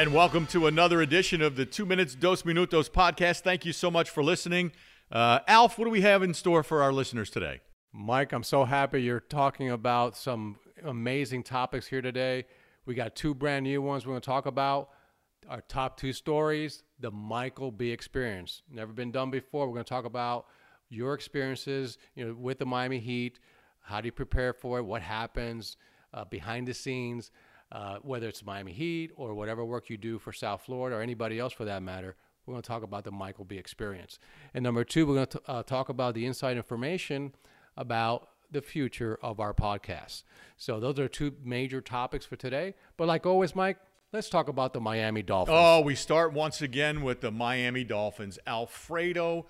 And welcome to another edition of the Two Minutes Dos Minutos podcast. Thank you so much for listening. Uh, Alf, what do we have in store for our listeners today? Mike, I'm so happy you're talking about some amazing topics here today. We got two brand new ones we're going to talk about. Our top two stories, the Michael B experience. Never been done before. We're going to talk about your experiences, you know, with the Miami Heat. How do you prepare for it? What happens uh, behind the scenes? Uh, whether it's Miami Heat or whatever work you do for South Florida or anybody else for that matter, we're going to talk about the Michael B experience. And number two, we're going to uh, talk about the inside information about the future of our podcast. So those are two major topics for today. But like always, Mike, let's talk about the Miami Dolphins. Oh, we start once again with the Miami Dolphins. Alfredo,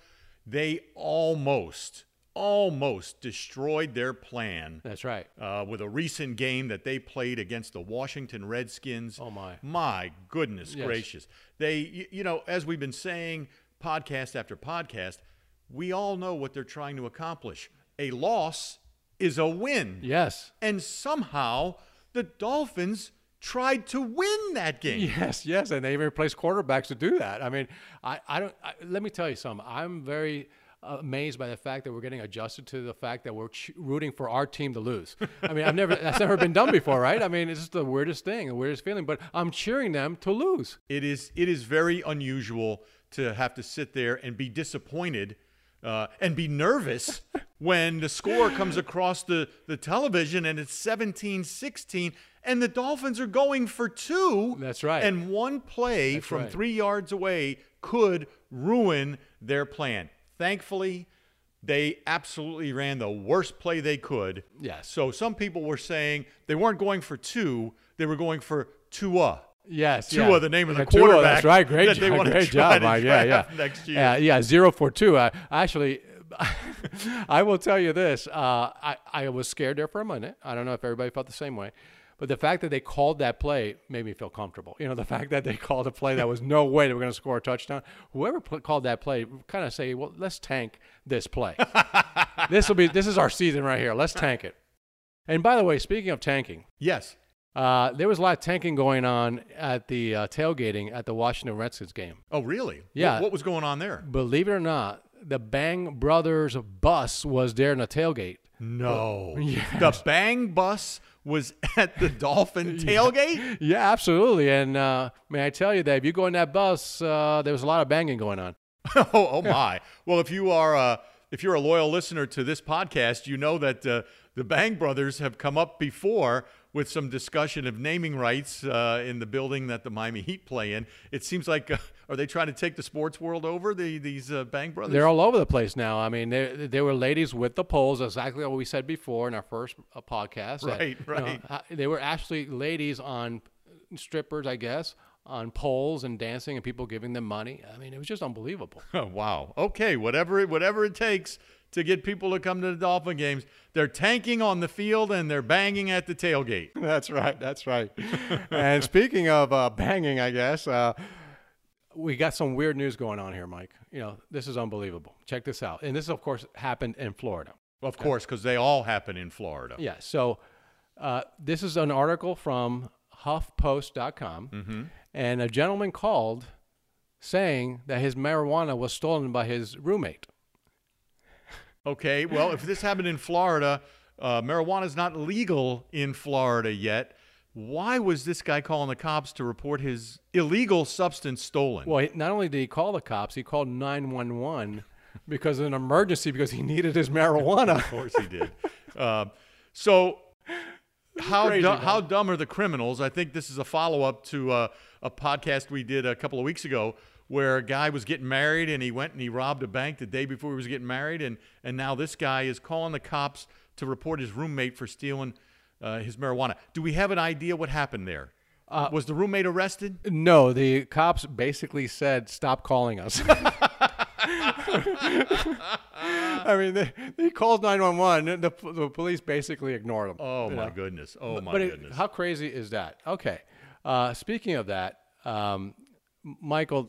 they almost almost destroyed their plan. That's right. Uh, with a recent game that they played against the Washington Redskins. Oh my! My goodness Yes. gracious! They, you, know, as we've been saying, podcast after podcast, we all know what they're trying to accomplish. A loss is a win, Yes. and somehow the Dolphins tried to win that game. Yes, yes, and they even replace quarterbacks to do that. I mean, I, I don't. I, let me tell you something. I'm very amazed by the fact that we're getting adjusted to the fact that we're ch- rooting for our team to lose. I mean, I've never that's never been done before, right? I mean, it's just the weirdest thing, the weirdest feeling. But I'm cheering them to lose. It is it is very unusual to have to sit there and be disappointed uh, and be nervous when the score comes across the, the television and it's 17-16 and the Dolphins are going for two. That's right. And one play That's from right. three yards away could ruin their plan. Thankfully, they absolutely ran the worst play they could. Yes. So some people were saying they weren't going for two, they were going for Tua. Yes, Tua, yeah. the name of the Tua, quarterback That's right. Great that they job. Great job, to Mike. Yeah, yeah. Next year. Yeah, yeah. Zero for two. I actually, I will tell you this. Uh, I I was scared there for a minute. I don't know if everybody felt the same way. But the fact that they called that play made me feel comfortable. You know, the fact that they called a play that was no way they were going to score a touchdown. Whoever pl- called that play kind of say, well, let's tank this play. this will be this is our season right here. Let's tank it. And by the way, speaking of tanking, Yes. uh, there was a lot of tanking going on at the uh, tailgating at the Washington Redskins game. Oh, really? Yeah. What, what was going on there? Believe it or not, the Bang Brothers bus was there in the tailgate. No. Yes. The Bang Bus was at the Dolphin tailgate? Yeah, absolutely. And uh, may I tell you that if you go in that bus, uh, there was a lot of banging going on. oh, oh my. Well, if you are uh, if you're a loyal listener to this podcast, you know that uh, the Bang Brothers have come up before with some discussion of naming rights uh, in the building that the Miami Heat play in. It seems like uh, are they trying to take the sports world over? The these uh, Bang Brothers? They're all over the place now. I mean, they, they were ladies with the poles, exactly what we said before in our first uh, podcast. that, Right, you know, right. uh, they were actually ladies on strippers, I guess, on poles and dancing and people giving them money. I mean, it was just unbelievable. Oh, wow. Okay, whatever it, whatever it takes to get people to come to the Dolphin games. They're tanking on the field and they're banging at the tailgate. That's right. That's right. and speaking of uh, banging, I guess uh, we got some weird news going on here, Mike. You know, this is unbelievable. Check this out. And this, of course, happened in Florida. Of course, because they all happen in Florida. Yeah. So uh, this is an article from HuffPost.com, and a gentleman called saying that his marijuana was stolen by his roommate. Okay, well, if this happened in Florida, uh, marijuana is not legal in Florida yet. Why was this guy calling the cops to report his illegal substance stolen? Well, not only did he call the cops, he called 911 because of an emergency because he needed his marijuana. Of course he did. uh, so, how crazy, du- how dumb are the criminals? I think this is a follow up to uh, a podcast we did a couple of weeks ago where a guy was getting married and he went and he robbed a bank the day before he was getting married, and and now this guy is calling the cops to report his roommate for stealing uh, his marijuana. Do we have an idea what happened there? Uh, was the roommate arrested? No, the cops basically said, "Stop calling us." I mean, they, nine one one. The the police basically ignored them. Oh my know. goodness! Oh my but it- goodness! how crazy is that? Okay. Uh, speaking of that, um, Michael,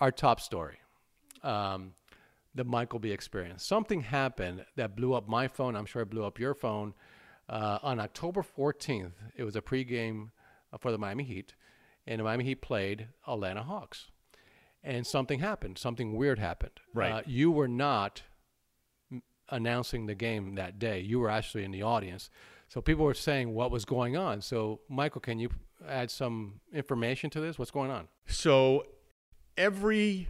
our top story, um, the Michael B. experience. Something happened that blew up my phone. I'm sure it blew up your phone. Uh, on October 14th, it was a pregame uh, for the Miami Heat, and the Miami Heat played Atlanta Hawks, and something happened. Something weird happened. Right. Uh, you were not m- announcing the game that day. You were actually in the audience. So people were saying what was going on. So Michael, can you add some information to this? What's going on? So every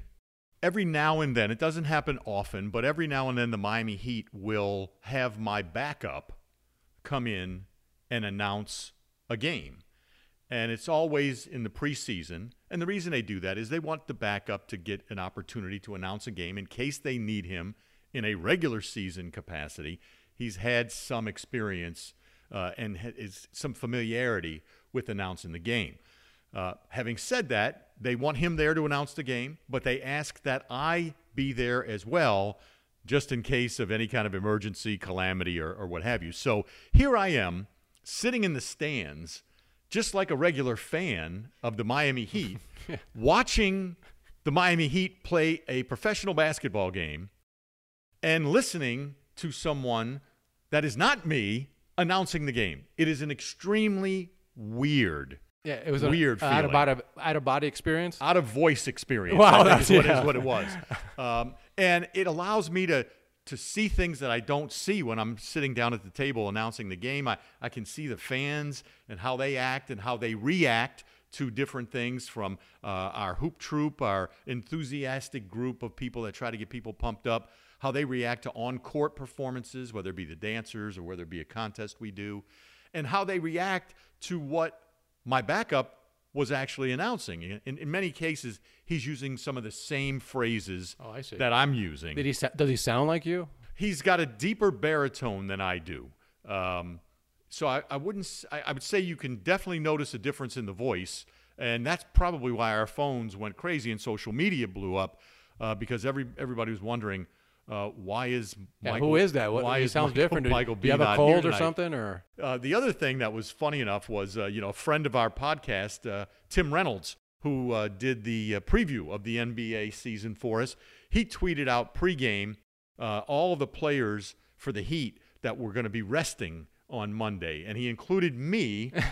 every now and then, it doesn't happen often, but every now and then the Miami Heat will have my backup come in and announce a game. And it's always in the preseason. And the reason they do that is they want the backup to get an opportunity to announce a game in case they need him in a regular season capacity. He's had some experience uh, and is some familiarity with announcing the game. Uh, having said that, they want him there to announce the game, but they ask that I be there as well, just in case of any kind of emergency, calamity, or, or what have you. So here I am, sitting in the stands, just like a regular fan of the Miami Heat, watching the Miami Heat play a professional basketball game and listening to someone that is not me announcing the game. It is an extremely weird Yeah, it was Weird a, out of body out of body experience. out of voice experience. Wow, that's- what, yeah. is what it was, um, and it allows me to to see things that I don't see when I'm sitting down at the table announcing the game. I, I can see the fans and how they act and how they react to different things from uh, our hoop troop, our enthusiastic group of people that try to get people pumped up, how they react to on court performances, whether it be the dancers or whether it be a contest we do, and how they react to what my backup was actually announcing. In, in many cases, he's using some of the same phrases Oh, I see. that I'm using. Did he? sa- Does he sound like you? He's got a deeper baritone than I do. Um, so I, I wouldn't. I would say you can definitely notice a difference in the voice, and that's probably why our phones went crazy and social media blew up uh, because every everybody was wondering. Uh, why is Yeah, Michael, who is that? What, why he is sounds Michael, different. Do- Michael do B you have a cold or something? Or Uh, the other thing that was funny enough was, uh, you know, a friend of our podcast, uh, Tim Reynolds, who uh, did the uh, preview of the NBA season for us, he tweeted out pregame uh, all of the players for the Heat that were going to be resting on Monday, and he included me.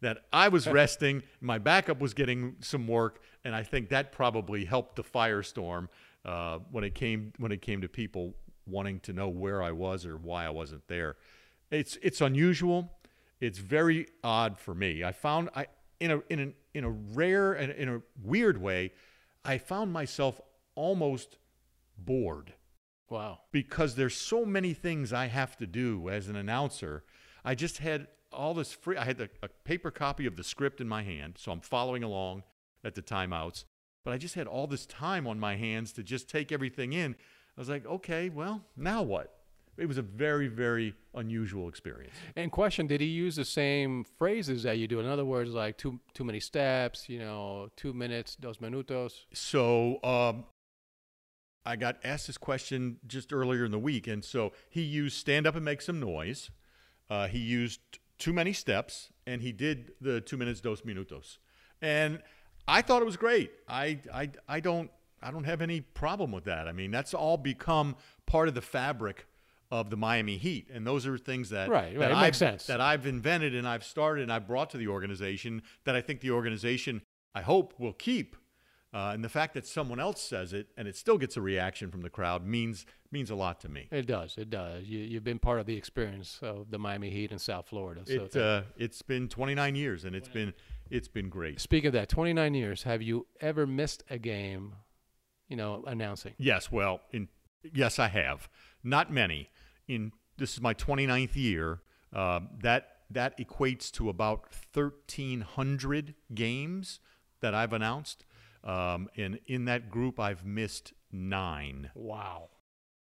that I was resting, my backup was getting some work, and I think that probably helped the firestorm uh, when it came when it came to people wanting to know where I was or why I wasn't there. It's it's unusual. It's very odd for me. I found I in a in a in a rare and in a weird way, I found myself almost bored wow, because there's so many things I have to do as an announcer. I just had all this free. I had a paper copy of the script in my hand, so I'm following along at the timeouts. But I just had all this time on my hands to just take everything in. I was like, okay, well, now what? It was a very, very unusual experience. And question: Did he use the same phrases that you do? In other words, like too too many steps, you know, two minutes, dos minutos. So um, I got asked this question just earlier in the week, and so he used stand up and make some noise. Uh, he used too many steps, and he did the two minutes dos minutos, and I thought it was great. I I I don't I don't have any problem with that. I mean, that's all become part of the fabric of the Miami Heat, and those are things that Right, right. that It I've, makes sense. that I've invented and I've started and I've brought to the organization that I think the organization I hope will keep. Uh, and the fact that someone else says it and it still gets a reaction from the crowd means means a lot to me. It does. It does. You you've been part of the experience of the Miami Heat in South Florida. So It uh, it's been 29 years and it's been it's been great. Speak of that, 29 years. Have you ever missed a game? You know, announcing. Yes, well, in yes, I have. Not many. In this is my 29th year. Uh, that that equates to about 1,300 games that I've announced. Um, and in that group, I've missed nine. Wow.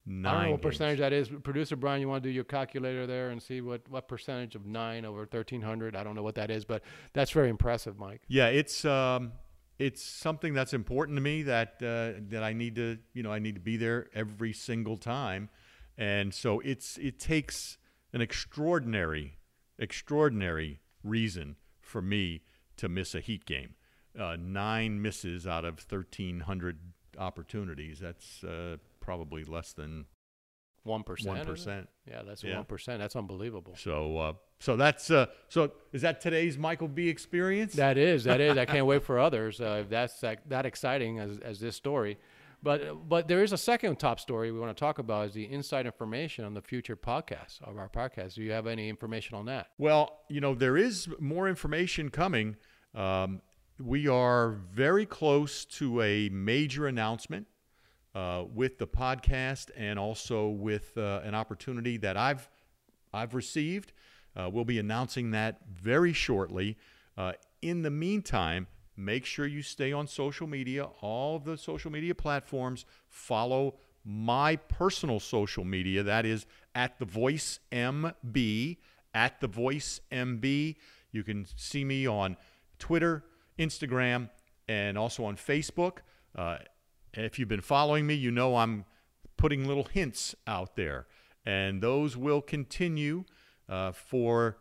Nine. I don't know what games. percentage that is. Producer Brian, you want to do your calculator there and see what, what percentage of nine over 1,300? I don't know what that is, but that's very impressive, Mike. Yeah, it's um, it's something that's important to me that uh, that I need to you know I need to be there every single time, and so it's it takes an extraordinary extraordinary reason for me to miss a Heat game. Uh, nine misses out of thirteen hundred opportunities. That's uh, probably less than one percent. One percent. Yeah, that's Yeah. one percent. That's unbelievable. So, uh, so that's uh, so. Is that today's Michael B experience? That is, that is. I can't wait for others. Uh, if that's that, that exciting as, as this story. But but there is a second top story we want to talk about is the inside information on the future podcast of our podcast. Do you have any information on that? Well, you know, there is more information coming. Um, we are very close to a major announcement uh, with the podcast and also with uh, an opportunity that I've I've received. Uh, we'll be announcing that very shortly. Uh, in the meantime, make sure you stay on social media, all the social media platforms. Follow my personal social media. That is at the Voice MB. At the Voice MB. You can see me on Twitter, Instagram, and also on Facebook. Uh, if you've been following me, you know I'm putting little hints out there, and those will continue uh, for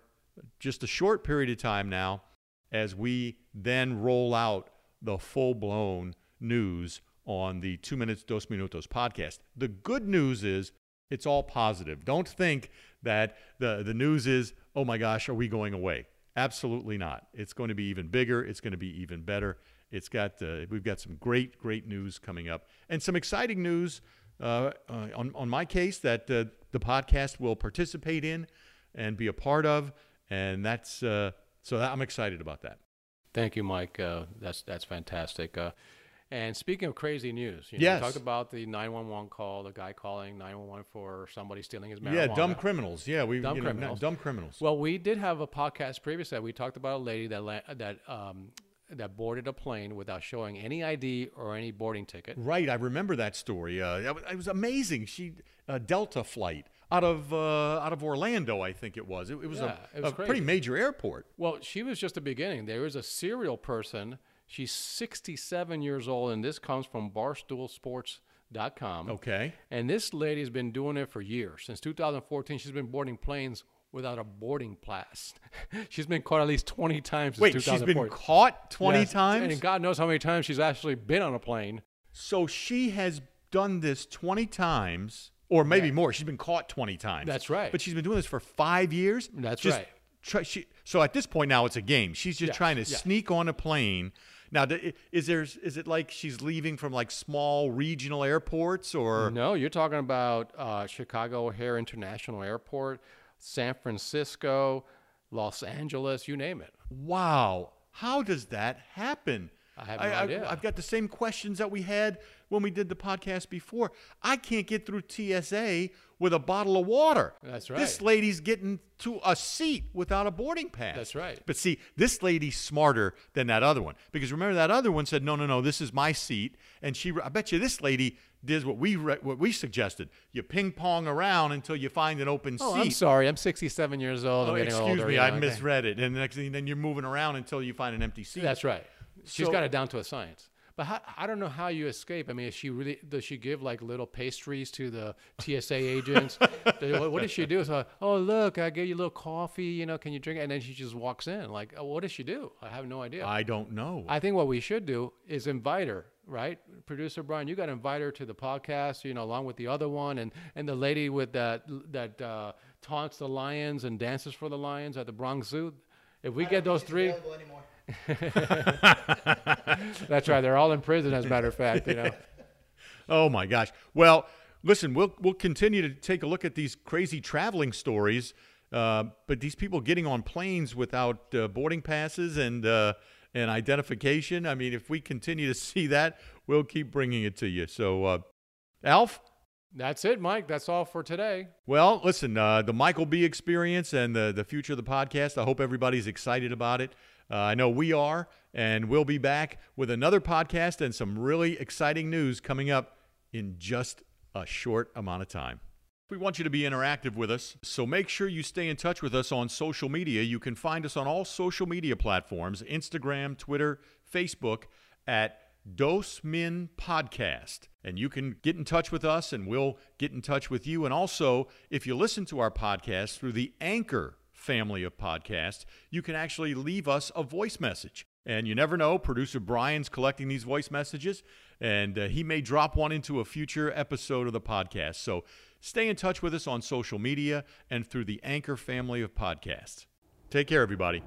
just a short period of time now as we then roll out the full blown news on the Two Minutes, Dos Minutos podcast. The good news is it's all positive. Don't think that the, the news is, oh my gosh, are we going away? Absolutely not. It's going to be even bigger. It's going to be even better. It's got uh, we've got some great great news coming up and some exciting news uh, uh, on on my case that uh, the podcast will participate in and be a part of, and that's uh, so I'm excited about that. Thank you, Mike. Uh, that's that's fantastic. Uh, and speaking of crazy news, you know, Yes. we talked about the 911 call, the guy calling 911 for somebody stealing his marijuana. Yeah, dumb criminals. Yeah, we Dumb you know, criminals. dumb criminals. Well, we did have a podcast previously. that We talked about a lady that that um, that boarded a plane without showing any ID or any boarding ticket. Right, I remember that story. Uh, it was amazing. She a Delta flight out of uh, out of Orlando, I think it was. It, it was Yeah, a, it was a pretty major airport. Well, she was just the beginning. There is a serial person. She's 67 years old, and this comes from BarstoolSports.com. Okay. And this lady's been doing it for years. Since 2014, she's been boarding planes without a boarding pass. she's been caught at least 20 times since Wait, she's 2014. been caught 20 Yes, times? And God knows how many times she's actually been on a plane. So she has done this 20 times, or maybe more. She's been caught 20 times. That's right. But she's been doing this for five years. That's Just right. Try, she, so at this point now, it's a game. She's just Yes, trying to yes. sneak on a plane. Now, is there is it like she's leaving from like small regional airports or No, you're talking about uh, Chicago O'Hare International Airport, San Francisco, Los Angeles, you name it. wow? How does that happen? I have no idea. I've got the same questions that we had when we did the podcast before. I can't get through TSA with a bottle of water. That's right. This lady's getting to a seat without a boarding pass. That's right. But see, this lady's smarter than that other one because remember that other one said, "No, no, no, this is my seat," and she. I bet you this lady did what we re- what we suggested. You ping pong around until you find an open Oh, seat. I'm sorry. I'm 67 years old. Oh, excuse older. me, you I okay. misread it. And the next thing, then you're moving around until you find an empty seat. That's right. She's So- got it down to a science. But how, I don't know how you escape. I mean, is she really does she give like little pastries to the TSA agents? What, what does she do? So, oh look, I gave you a little coffee. You know, can you drink? it? And then she just walks in. Like, oh, what does she do? I have no idea. I don't know. I think what we should do is invite her, right? Producer Brian, you got to invite her to the podcast, you know, along with the other one and and the lady with that that uh, taunts the lions and dances for the lions at the Bronx Zoo. If we get those three, available anymore. that's right. They're all in prison, as a matter of fact. You know. Oh my gosh. Well, listen, we'll we'll continue to take a look at these crazy traveling stories. Uh, but these people getting on planes without uh, boarding passes and uh, and identification. I mean, if we continue to see that, we'll keep bringing it to you. So, uh, Alf. That's it, Mike. That's all for today. Well, listen, uh, the Michael B experience and the, the future of the podcast, I hope everybody's excited about it. Uh, I know we are, and we'll be back with another podcast and some really exciting news coming up in just a short amount of time. We want you to be interactive with us, so make sure you stay in touch with us on social media. You can find us on all social media platforms Instagram, Twitter, Facebook at Dos Min Podcast. And you can get in touch with us and we'll get in touch with you. And also, if you listen to our podcast through the Anchor family of podcasts, you can actually leave us a voice message. And you never know, producer Brian's collecting these voice messages, and uh, he may drop one into a future episode of the podcast. So Stay in touch with us on social media and through the Anchor family of podcasts. Take care, everybody.